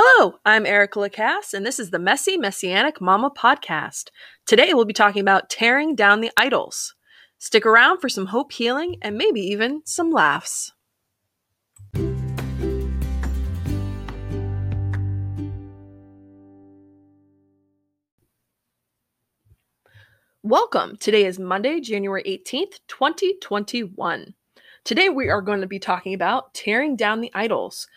Hello, I'm Erica Lacasse, and this is the Messy Messianic Mama podcast. Today we'll be talking about tearing down the idols. Stick around for some hope healing and maybe even some laughs. Welcome. Today is Monday, January 18th, 2021. Today we are going to be talking about tearing down the idols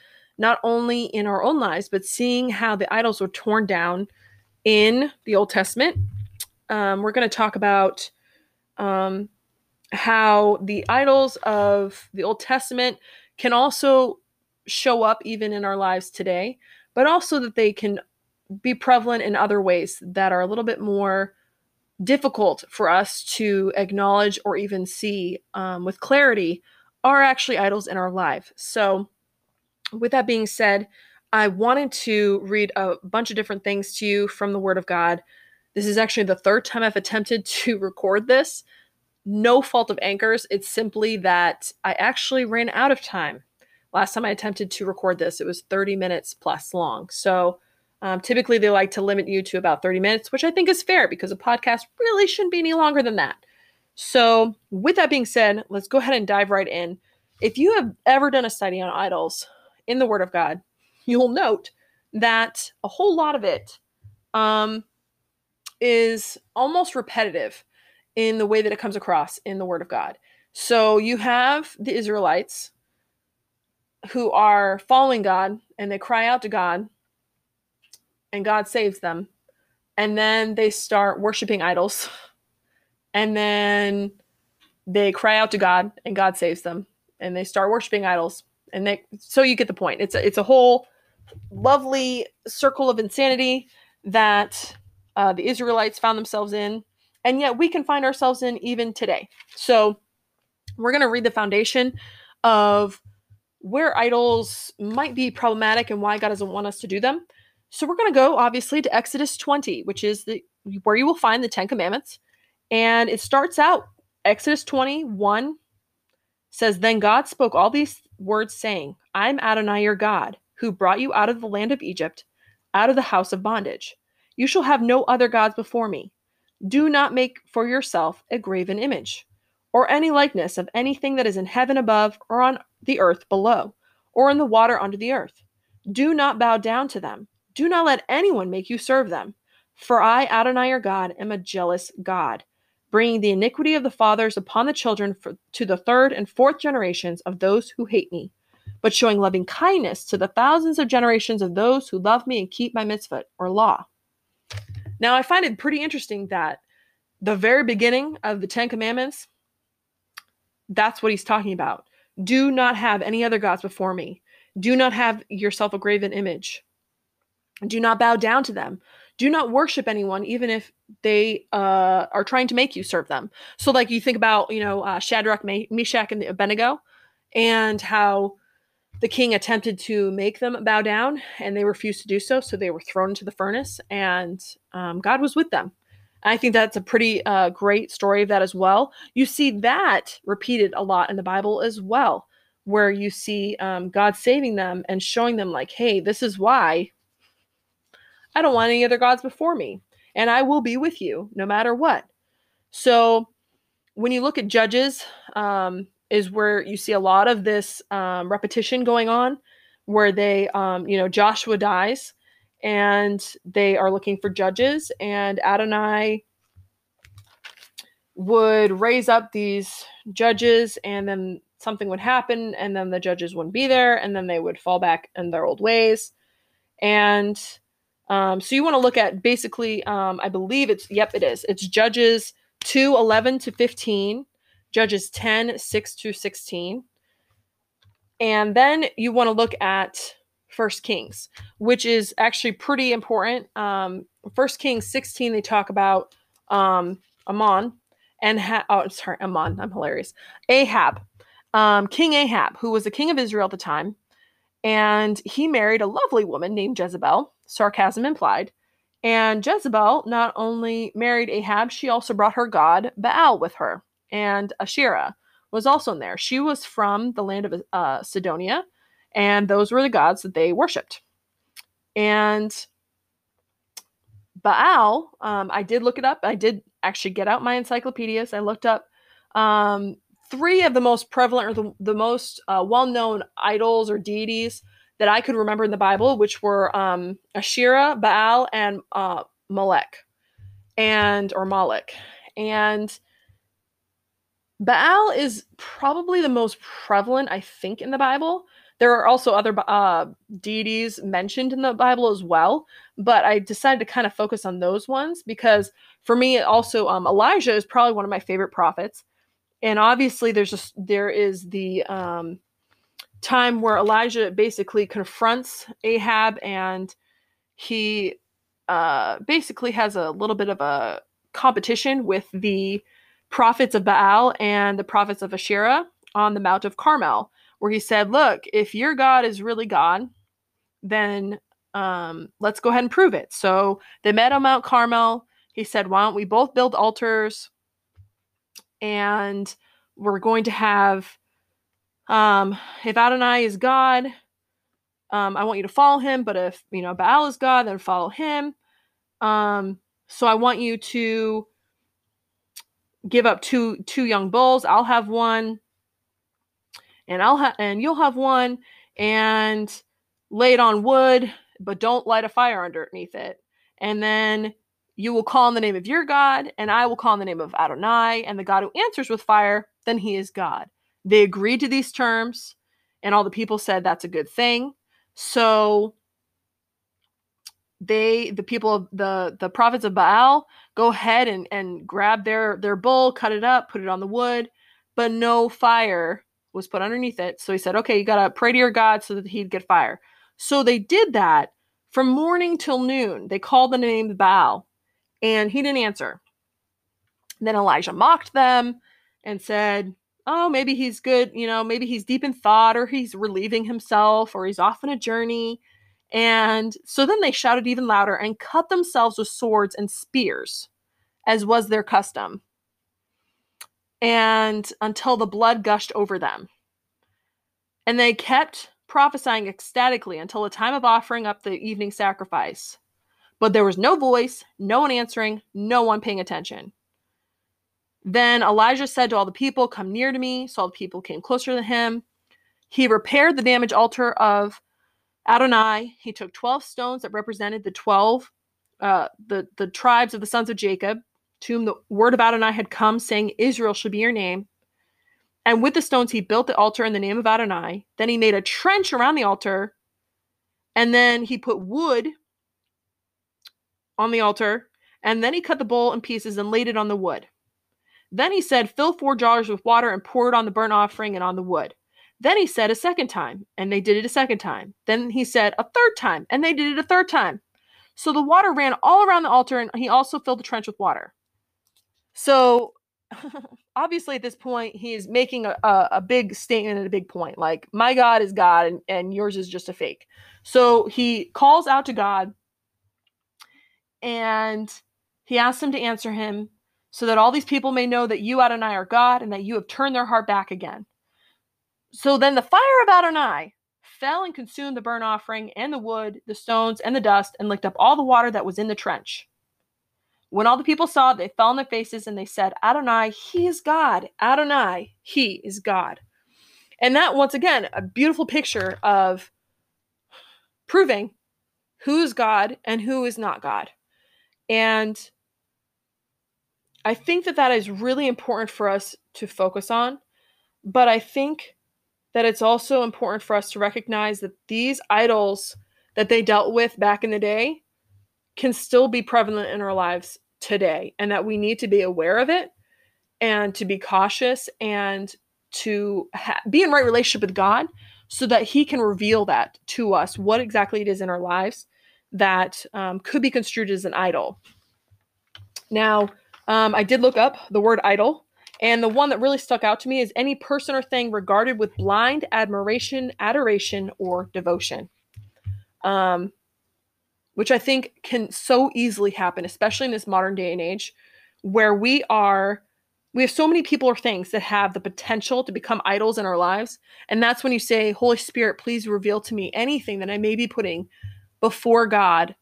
not only in our own lives, but seeing how the idols were torn down in the Old Testament. Um, we're going to talk about um, how the idols of the Old Testament can also show up even in our lives today, but also that they can be prevalent in other ways that are a little bit more difficult for us to acknowledge or even see um, with clarity are actually idols in our life. So, with that being said, I wanted to read a bunch of different things to you from the Word of God. This is actually the third time I've attempted to record this. No fault of Anchor's. It's simply that I actually ran out of time. Last time I attempted to record this, it was 30 minutes plus long. So um, typically they like to limit you to about 30 minutes, which I think is fair because a podcast really shouldn't be any longer than that. So, with that being said, let's go ahead and dive right in. If you have ever done a study on idols, in the Word of God, you will note that a whole lot of it um, is almost repetitive in the way that it comes across in the Word of God. So you have the Israelites who are following God and they cry out to God and God saves them. And then they start worshiping idols. And then they cry out to God and God saves them. And they start worshiping idols and they so you get the point. It's a, it's a whole lovely circle of insanity that uh, the israelites found themselves in and yet we can find ourselves in even today. So we're going to read the foundation of where idols might be problematic and why god doesn't want us to do them. So we're going to go obviously to exodus 20 which is the where you will find the 10 commandments. And it starts out exodus 21 says then god spoke all these words saying, I'm Adonai your God, who brought you out of the land of Egypt, out of the house of bondage. You shall have no other gods before me. Do not make for yourself a graven image, or any likeness of anything that is in heaven above, or on the earth below, or in the water under the earth. Do not bow down to them. Do not let anyone make you serve them. For I, Adonai your God, am a jealous God bringing the iniquity of the fathers upon the children for, to the third and fourth generations of those who hate me, but showing loving kindness to the thousands of generations of those who love me and keep my mitzvah or law. Now, I find it pretty interesting that the very beginning of the Ten Commandments, that's what he's talking about. Do not have any other gods before me. Do not have yourself a graven image. Do not bow down to them do not worship anyone even if they uh, are trying to make you serve them. So like you think about you know uh, shadrach meshach and abednego and how the king attempted to make them bow down and they refused to do so so they were thrown into the furnace and um, god was with them. I think that's a pretty uh, great story of that as well. You see that repeated a lot in the bible as well where you see um, god saving them and showing them like hey this is why I don't want any other gods before me, and I will be with you no matter what. So, when you look at Judges, um, is where you see a lot of this um, repetition going on, where they, um, you know, Joshua dies, and they are looking for judges, and Adonai would raise up these judges, and then something would happen, and then the judges wouldn't be there, and then they would fall back in their old ways, and um, so you want to look at basically, um, I believe it's, yep, it is. It's Judges 2 11 to 15, Judges 10 6 to 16. And then you want to look at First Kings, which is actually pretty important. Um, First Kings 16, they talk about um, Amon and ha- oh, sorry, Amon. I'm hilarious. Ahab, um, King Ahab, who was the king of Israel at the time, and he married a lovely woman named Jezebel sarcasm implied. And Jezebel not only married Ahab, she also brought her god Baal with her. And Asherah was also in there. She was from the land of uh, Sidonia, and those were the gods that they worshipped. And Baal, um, I did look it up. I did actually get out my encyclopedias. I looked up um, three of the most prevalent or the, the most uh, well known idols or deities that I could remember in the Bible, which were um, Asherah, Baal, and uh, Molech, and or Moloch. And Baal is probably the most prevalent, I think, in the Bible. There are also other uh, deities mentioned in the Bible as well, but I decided to kind of focus on those ones because for me, also um, Elijah is probably one of my favorite prophets, and obviously there's just there is the um, time where Elijah basically confronts Ahab and he uh, basically has a little bit of a competition with the prophets of Baal and the prophets of Asherah on the Mount of Carmel where he said, Look, if your God is really God, then um, let's go ahead and prove it. So they met on Mount Carmel. He said, Why don't we both build altars? And we're going to have, um, if Adonai is God, um, I want you to follow him. But if, you know, Baal is God, then follow him. Um, so I want you to give up two two young bulls. I'll have one and I'll have and you'll have one and lay it on wood, but don't light a fire underneath it. And then you will call on the name of your God, and I will call on the name of Adonai, and the God who answers with fire, then he is God. They agreed to these terms, and all the people said that's a good thing. So they the people of the the prophets of Baal go ahead and and grab their their bull, cut it up, put it on the wood, but no fire was put underneath it. So he said, okay, you got to pray to your God so that he'd get fire. So they did that from morning till noon. They called the name Baal and he didn't answer. Then Elijah mocked them and said, oh, maybe he's good. You know, maybe he's deep in thought or he's relieving himself or he's off on a journey. And so then they shouted even louder and cut themselves with swords and spears, as was their custom and until the blood gushed over them. And they kept prophesying ecstatically until the time of offering up the evening sacrifice. But there was no voice, no one answering, no one paying attention. Then Elijah said to all the people, Come near to me. So all the people came closer to him. He repaired the damaged altar of Adonai. He took 12 stones that represented the 12, uh, the, the tribes of the sons of Jacob, to whom the word of Adonai had come, saying, Israel shall be your name. And with the stones he built the altar in the name of Adonai. Then he made a trench around the altar. And then he put wood on the altar. And then he cut the bowl in pieces and laid it on the wood. Then he said, Fill four jars with water and pour it on the burnt offering and on the wood. Then he said a second time, and they did it a second time. Then he said a third time, and they did it a third time. So the water ran all around the altar, and he also filled the trench with water. So obviously at this point he is making a, a, big statement and a big point like my god is god and, and yours is just a fake so he calls out to god and he asks him to answer him so that all these people may know that you adonai are god and that you have turned their heart back again so then the fire of adonai fell and consumed the burnt offering and the wood the stones and the dust and licked up all the water that was in the trench when all the people saw it, they fell on their faces and they said, Adonai, he is God. Adonai, he is God. And that, once again, a beautiful picture of proving who's God and who is not God. And I think that that is really important for us to focus on. But I think that it's also important for us to recognize that these idols that they dealt with back in the day can still be prevalent in our lives today and that we need to be aware of it and to be cautious and to ha- be in right relationship with God so that he can reveal that to us what exactly it is in our lives that um, could be construed as an idol now um, i did look up the word idol and the one that really stuck out to me is any person or thing regarded with blind admiration adoration or devotion um, which I think can so easily happen, especially in this modern day and age, where we are we have so many people or things that have the potential to become idols in our lives. And that's when you say, Holy Spirit, please reveal to me anything that I may be putting before God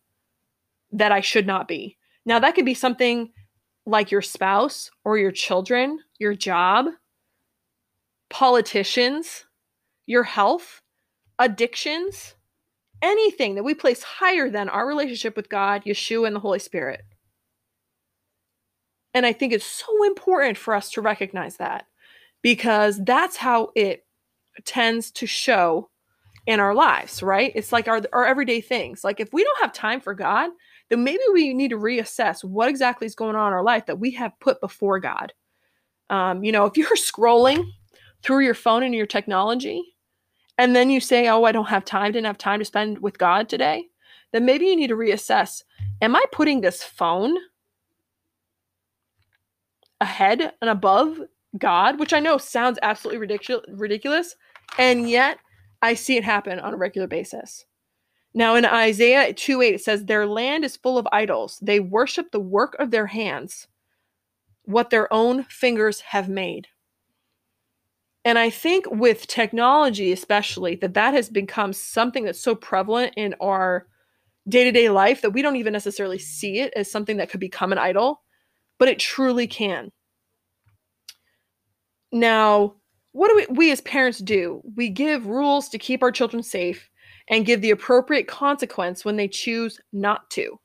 that I should not be. Now, that could be something like your spouse or your children, your job, politicians, your health, addictions, anything that we place higher than our relationship with God, Yeshua, and the Holy Spirit. And I think it's so important for us to recognize that because that's how it tends to show in our lives, right? It's like our, our everyday things. Like if we don't have time for God, then maybe we need to reassess what exactly is going on in our life that we have put before God. Um, you know, if you're scrolling through your phone and your technology, and then you say, Oh, I don't have time, didn't have time to spend with God today, then maybe you need to reassess Am I putting this phone ahead and above God, which I know sounds absolutely ridiculous, ridiculous, and yet I see it happen on a regular basis. Now in Isaiah 2 8, it says, Their land is full of idols. They worship the work of their hands, what their own fingers have made. And I think with technology, especially, that that has become something that's so prevalent in our day to day life that we don't even necessarily see it as something that could become an idol, but it truly can. Now, what do we, we as parents do? We give rules to keep our children safe and give the appropriate consequence when they choose not to.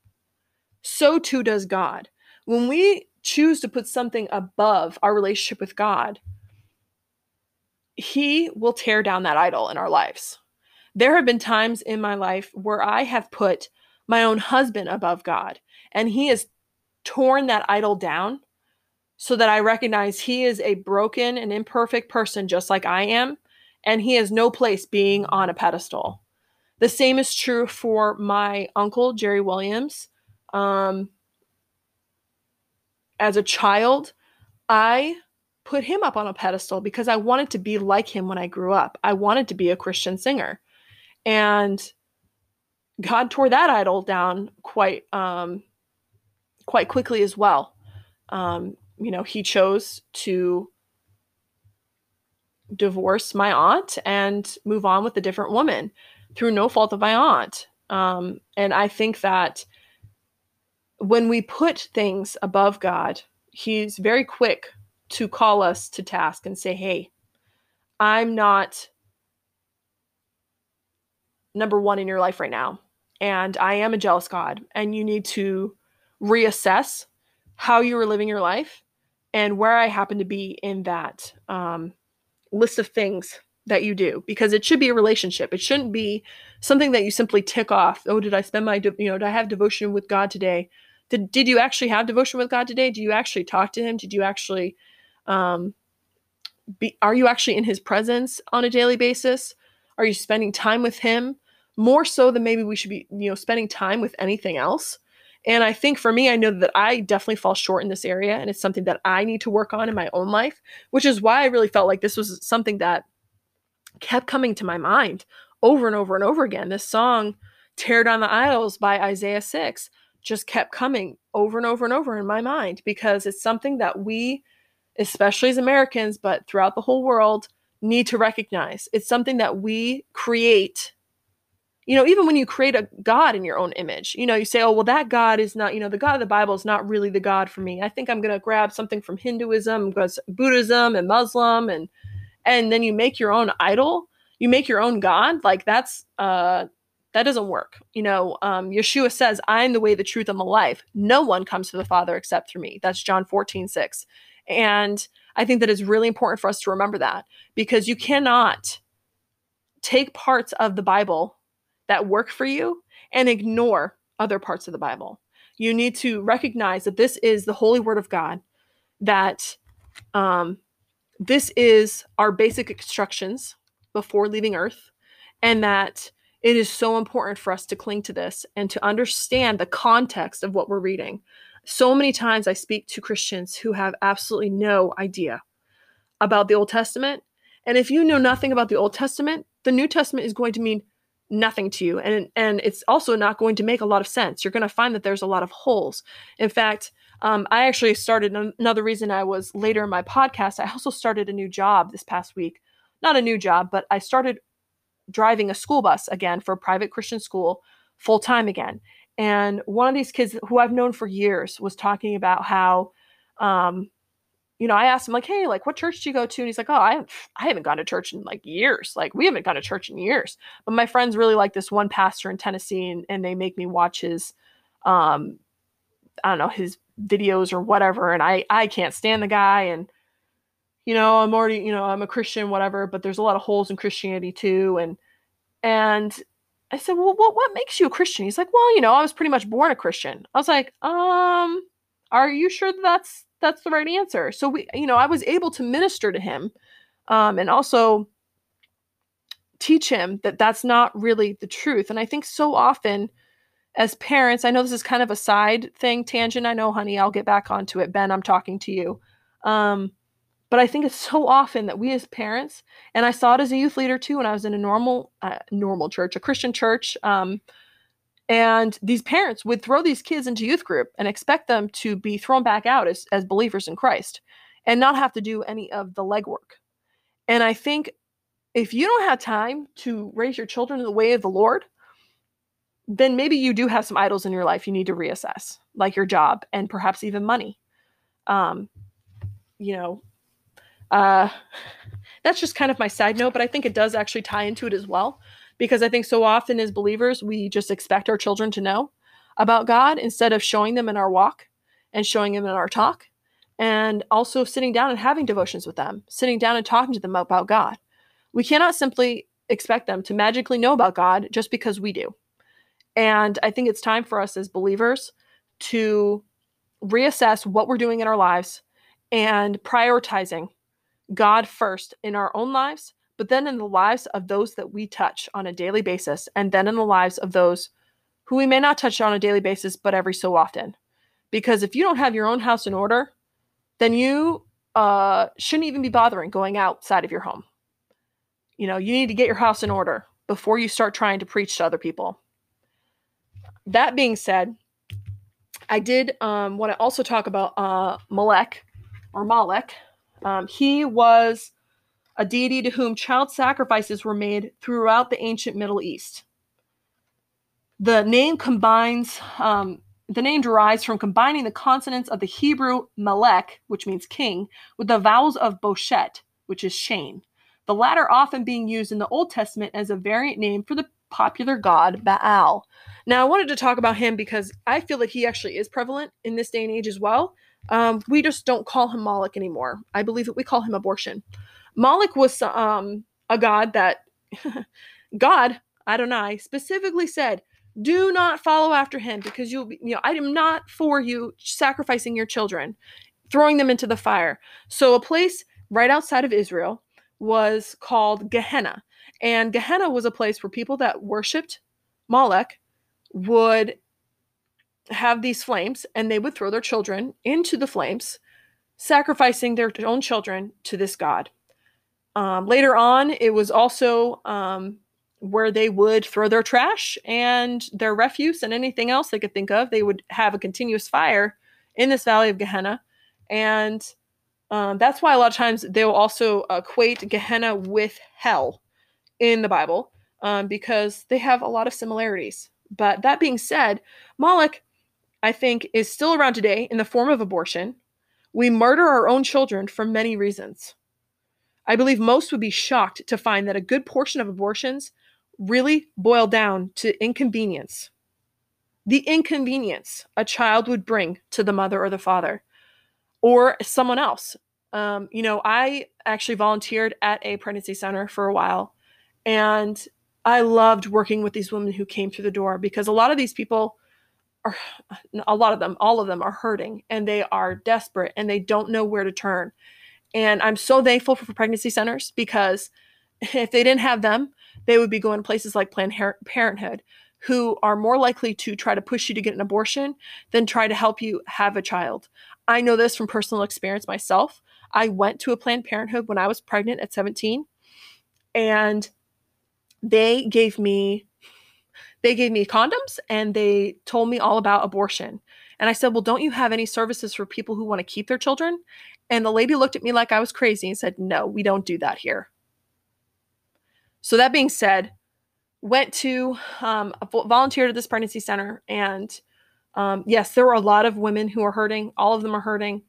So too does God. When we choose to put something above our relationship with God, He will tear down that idol in our lives. There have been times in my life where I have put my own husband above God, and He has torn that idol down so that I recognize he is a broken and imperfect person just like I am, and he has no place being on a pedestal. The same is true for my uncle, Jerry Williams. Um, as a child, I put him up on a pedestal because I wanted to be like him when I grew up. I wanted to be a Christian singer. And God tore that idol down quite um, quite quickly as well. Um, you know, he chose to divorce my aunt and move on with a different woman through no fault of my aunt. Um, and I think that when we put things above God, he's very quick to call us to task and say, hey, I'm not number one in your life right now. And I am a jealous God. And you need to reassess how you were living your life and where I happen to be in that um, list of things that you do because it should be a relationship. It shouldn't be something that you simply tick off. Oh, did I spend my, de- you know, did I have devotion with God today? Did, did you actually have devotion with God today? Do you actually talk to him? Did you actually, um, be, are you actually in his presence on a daily basis? Are you spending time with him more so than maybe we should be, you know, spending time with anything else? And I think for me, I know that I definitely fall short in this area, and it's something that I need to work on in my own life, which is why I really felt like this was something that kept coming to my mind over and over and over again. This song, Tear Down the Idols by Isaiah 6, just kept coming over and over and over in my mind because it's something that we, especially as Americans, but throughout the whole world, need to recognize. It's something that we create you know, even when you create a God in your own image, you know, you say, oh, well, that God is not, you know, the God of the Bible is not really the God for me. I think I'm going to grab something from Hinduism, Buddhism, and Muslim, and and then you make your own idol. You make your own God. Like that's uh, that doesn't work. You know, um, Yeshua says, "I'm the way, the truth, and the life. No one comes to the Father except through me." That's John 14, 6. And I think that is really important for us to remember that because you cannot take parts of the Bible that work for you and ignore other parts of the Bible. You need to recognize that this is the holy word of God, that um, this is our basic instructions before leaving earth, and that it is so important for us to cling to this and to understand the context of what we're reading. So many times I speak to Christians who have absolutely no idea about the Old Testament. And if you know nothing about the Old Testament, the New Testament is going to mean nothing to you and and it's also not going to make a lot of sense you're going to find that there's a lot of holes in fact um, i actually started another reason i was later in my podcast i also started a new job this past week not a new job but i started driving a school bus again for a private christian school full time again. And one of these kids who I've known for years was talking about how, um, you know, I asked him like, "Hey, like, what church do you go to?" And he's like, "Oh, I I haven't gone to church in like years. Like, we haven't gone to church in years." But my friends really like this one pastor in Tennessee, and, and they make me watch his, um, I don't know, his videos or whatever. And I I can't stand the guy, and you know, I'm already, you know, I'm a Christian, whatever. But there's a lot of holes in Christianity too, and and I said, well, what what makes you a Christian? He's like, well, you know, I was pretty much born a Christian. I was like, um, are you sure that that's that's the right answer? So we, you know, I was able to minister to him, um, and also teach him that that's not really the truth. And I think so often as parents, I know this is kind of a side thing, tangent. I know, honey, I'll get back onto it. Ben, I'm talking to you. Um, but I think it's so often that we as parents, and I saw it as a youth leader too, when I was in a normal, uh, normal church, a Christian church, um, and these parents would throw these kids into youth group and expect them to be thrown back out as, as believers in Christ and not have to do any of the legwork. And I think if you don't have time to raise your children in the way of the Lord, then maybe you do have some idols in your life you need to reassess, like your job and perhaps even money. Um, you know, uh, that's just kind of my side note, but I think it does actually tie into it as well. Because I think so often as believers, we just expect our children to know about God instead of showing them in our walk and showing them in our talk. And also sitting down and having devotions with them, sitting down and talking to them about God. We cannot simply expect them to magically know about God just because we do. And I think it's time for us as believers to reassess what we're doing in our lives and prioritizing God first in our own lives, but then in the lives of those that we touch on a daily basis, and then in the lives of those who we may not touch on a daily basis, but every so often. Because if you don't have your own house in order, then you uh, shouldn't even be bothering going outside of your home. You know, you need to get your house in order before you start trying to preach to other people. That being said, I did um, want to also talk about uh, Molech or Malek. um, he was a deity to whom child sacrifices were made throughout the ancient Middle East. The name combines, um, the name derives from combining the consonants of the Hebrew Malek, which means king, with the vowels of Boshet, which is shame. The latter often being used in the Old Testament as a variant name for the popular god Baal. Now, I wanted to talk about him because I feel that he actually is prevalent in this day and age as well. Um, we just don't call him Moloch anymore. I believe that we call him abortion. Moloch was um, a god that God, Adonai, specifically said, do not follow after him because you'll be, you know, I am not for you sacrificing your children, throwing them into the fire. So a place right outside of Israel was called Gehenna. And Gehenna was a place where people that worshiped Moloch would have these flames and they would throw their children into the flames, sacrificing their own children to this god. Um, later on, it was also um, where they would throw their trash and their refuse and anything else they could think of. They would have a continuous fire in this valley of Gehenna. And um, that's why a lot of times they'll also equate Gehenna with hell in the Bible um, because they have a lot of similarities. But that being said, Moloch I think, is still around today in the form of abortion. We murder our own children for many reasons. I believe most would be shocked to find that a good portion of abortions really boil down to inconvenience. The inconvenience a child would bring to the mother or the father or someone else. Um, you know, I actually volunteered at a pregnancy center for a while, and I loved working with these women who came through the door because a lot of these people are a lot of them, all of them are hurting and they are desperate and they don't know where to turn. And I'm so thankful for pregnancy centers because if they didn't have them, they would be going to places like Planned Parenthood, who are more likely to try to push you to get an abortion than try to help you have a child. I know this from personal experience myself. I went to a Planned Parenthood when I was pregnant at 17, and they gave me they gave me condoms and they told me all about abortion. And I said, Well, don't you have any services for people who want to keep their children? And the lady looked at me like I was crazy and said, No, we don't do that here. So, that being said, went to um, volunteered at this pregnancy center, and um, yes, there were a lot of women who are hurting. All of them are hurting.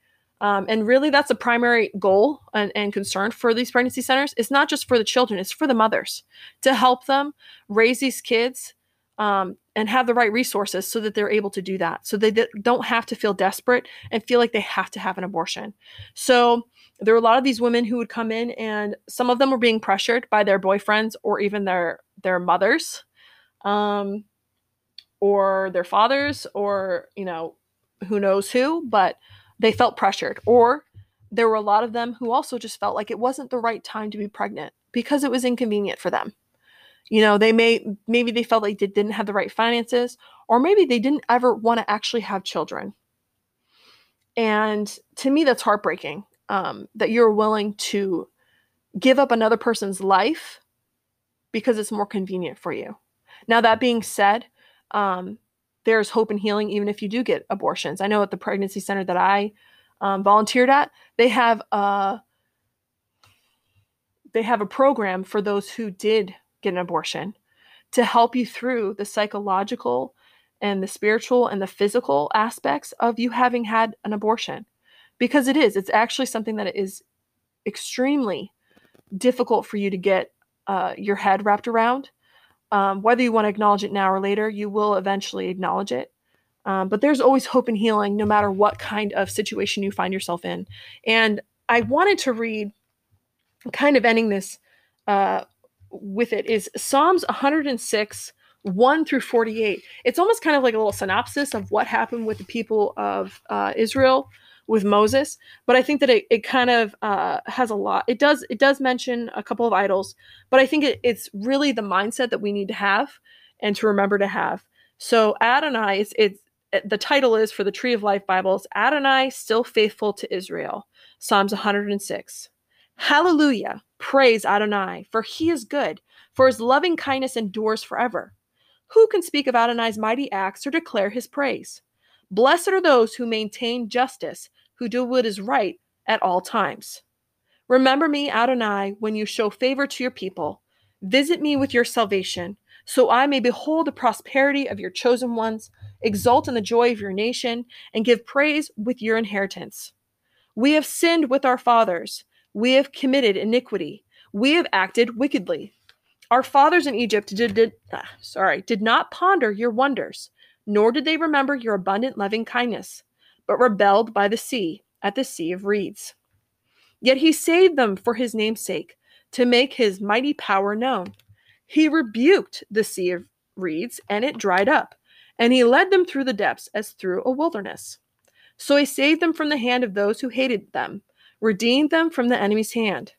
Um, and really, that's a primary goal and, and, concern for these pregnancy centers. It's not just for the children, it's for the mothers to help them raise these kids um, and have the right resources so that they're able to do that. So they don't have to feel desperate and feel like they have to have an abortion. So there were a lot of these women who would come in, and some of them were being pressured by their boyfriends or even their their mothers. Um, or their fathers or you know who knows who but they felt pressured or there were a lot of them who also just felt like it wasn't the right time to be pregnant because it was inconvenient for them. You know they may maybe they felt like they didn't have the right finances or maybe they didn't ever want to actually have children. And to me that's heartbreaking um, that you're willing to give up another person's life because it's more convenient for you. Now that being said um, there's hope and healing even if you do get abortions. I know at the pregnancy center that I um, volunteered at, they have a they have a program for those who did get an abortion to help you through the psychological and the spiritual and the physical aspects of you having had an abortion because it is it's actually something that is extremely difficult for you to get uh, your head wrapped around um, whether you want to acknowledge it now or later, you will eventually acknowledge it. Um, but there's always hope and healing no matter what kind of situation you find yourself in. And I wanted to read, kind of ending this uh, with it, is Psalms 106, 1 through 48. It's almost kind of like a little synopsis of what happened with the people of uh, Israel with Moses, but I think that it, it kind of uh, has a lot. It does it does mention a couple of idols, but I think it, it's really the mindset that we need to have and to remember to have. So Adonai, it's, it's the title is for the Tree of Life Bibles, Adonai still faithful to Israel. Psalms 106. Hallelujah! Praise Adonai, for he is good, for his loving kindness endures forever. Who can speak of Adonai's mighty acts or declare his praise? Blessed are those who maintain justice, who do what is right at all times. Remember me, Adonai, when you show favor to your people. Visit me with your salvation, so I may behold the prosperity of your chosen ones, exult in the joy of your nation, and give praise with your inheritance. We have sinned with our fathers. We have committed iniquity. We have acted wickedly. Our fathers in Egypt did, did ah, sorry, did not ponder your wonders, nor did they remember your abundant loving kindness but rebelled by the sea at the Sea of Reeds. Yet he saved them for his name's sake, to make his mighty power known. He rebuked the Sea of Reeds, and it dried up, and he led them through the depths as through a wilderness. So he saved them from the hand of those who hated them, redeemed them from the enemy's hand.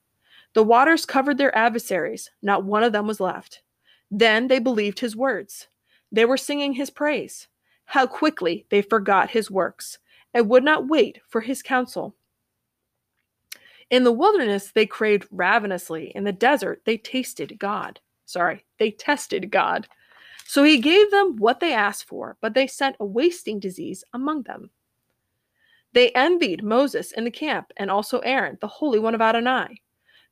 The waters covered their adversaries, not one of them was left. Then they believed his words. They were singing his praise. How quickly they forgot his works and would not wait for his counsel. In the wilderness, they craved ravenously. In the desert, they tasted God. Sorry, they tested God. So he gave them what they asked for, but they sent a wasting disease among them. They envied Moses in the camp and also Aaron, the Holy One of Adonai.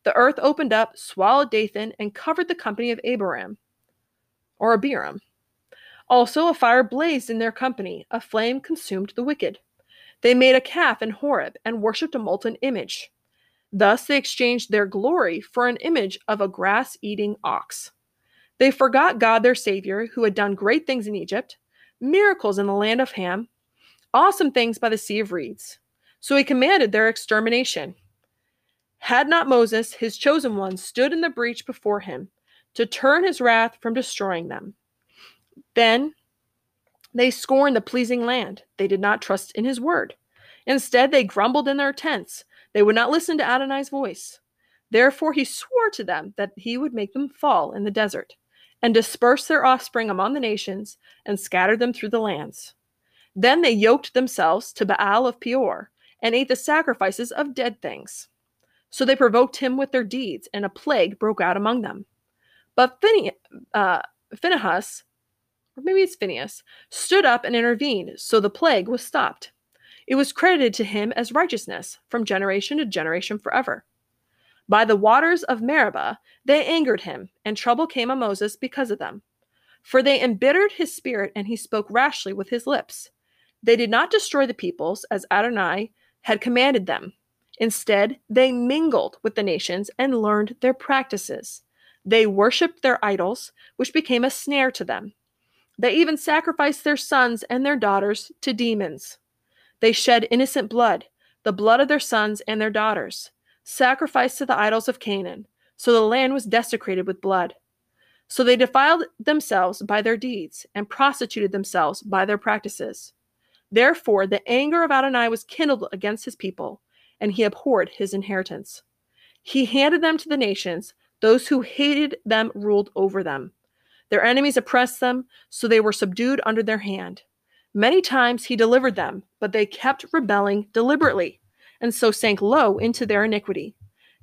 The earth opened up, swallowed Dathan, and covered the company of Abiram, or Abiram. Also, a fire blazed in their company, a flame consumed the wicked. They made a calf in Horeb and worshipped a molten image. Thus they exchanged their glory for an image of a grass eating ox. They forgot God their Savior, who had done great things in Egypt, miracles in the land of Ham, awesome things by the Sea of Reeds. So he commanded their extermination. Had not Moses, his chosen one, stood in the breach before him to turn his wrath from destroying them? Then they scorned the pleasing land. They did not trust in his word. Instead, they grumbled in their tents. They would not listen to Adonai's voice. Therefore, he swore to them that he would make them fall in the desert, and disperse their offspring among the nations, and scatter them through the lands. Then they yoked themselves to Baal of Peor, and ate the sacrifices of dead things. So they provoked him with their deeds, and a plague broke out among them. But uh, Phinehas or maybe it's Phineas, stood up and intervened, so the plague was stopped. It was credited to him as righteousness from generation to generation forever. By the waters of Meribah, they angered him, and trouble came on Moses because of them. For they embittered his spirit, and he spoke rashly with his lips. They did not destroy the peoples, as Adonai had commanded them. Instead, they mingled with the nations and learned their practices. They worshipped their idols, which became a snare to them. They even sacrificed their sons and their daughters to demons. They shed innocent blood, the blood of their sons and their daughters, sacrificed to the idols of Canaan. So the land was desecrated with blood. So they defiled themselves by their deeds and prostituted themselves by their practices. Therefore, the anger of Adonai was kindled against his people, and he abhorred his inheritance. He handed them to the nations, those who hated them ruled over them. Their enemies oppressed them, so they were subdued under their hand. Many times he delivered them, but they kept rebelling deliberately, and so sank low into their iniquity.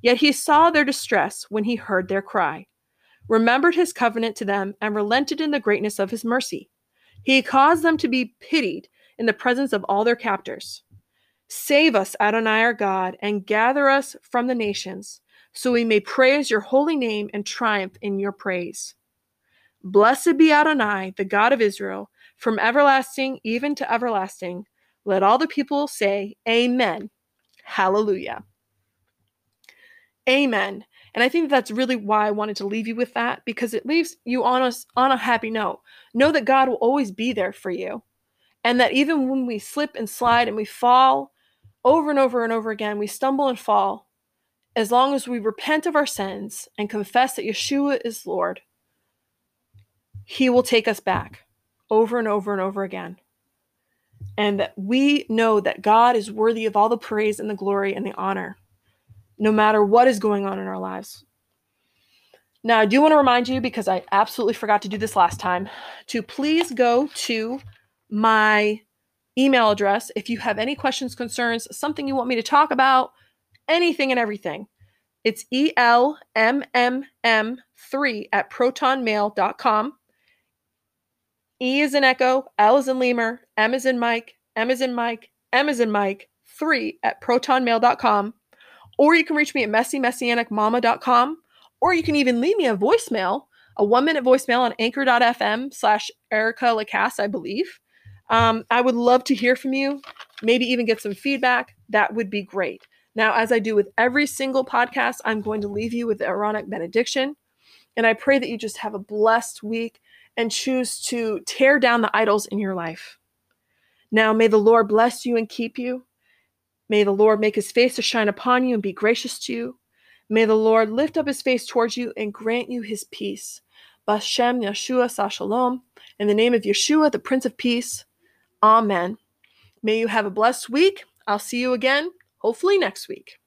Yet he saw their distress when he heard their cry, remembered his covenant to them, and relented in the greatness of his mercy. He caused them to be pitied in the presence of all their captors. Save us, Adonai our God, and gather us from the nations, so we may praise your holy name and triumph in your praise. Blessed be Adonai, the God of Israel from everlasting even to everlasting. Let all the people say, Amen. Hallelujah. Amen. And I think that's really why I wanted to leave you with that because it leaves you on a, on a happy note. Know that God will always be there for you. And that even when we slip and slide and we fall over and over and over again, we stumble and fall, as long as we repent of our sins and confess that Yeshua is Lord, He will take us back over and over and over again. And that we know that God is worthy of all the praise and the glory and the honor, no matter what is going on in our lives. Now, I do want to remind you, because I absolutely forgot to do this last time, to please go to my email address if you have any questions, concerns, something you want me to talk about, anything and everything. It's ELMMM3 at protonmail.com. E is in Echo, L is in Lemur, M is in Mike, M is in Mike, M is in Mike, 3 at protonmail.com. Or you can reach me at messymessianicmama.com. Or you can even leave me a voicemail, a one minute voicemail on anchor.fm slash Erica Lacasse, I believe. Um, I would love to hear from you, maybe even get some feedback. That would be great. Now, as I do with every single podcast, I'm going to leave you with the Aaronic benediction. And I pray that you just have a blessed week and choose to tear down the idols in your life. Now, may the Lord bless you and keep you. May the Lord make his face to shine upon you and be gracious to you. May the Lord lift up his face towards you and grant you his peace. Bashem Yeshua Sar Shalom. In the name of Yeshua, the Prince of Peace. Amen. May you have a blessed week. I'll see you again, hopefully next week.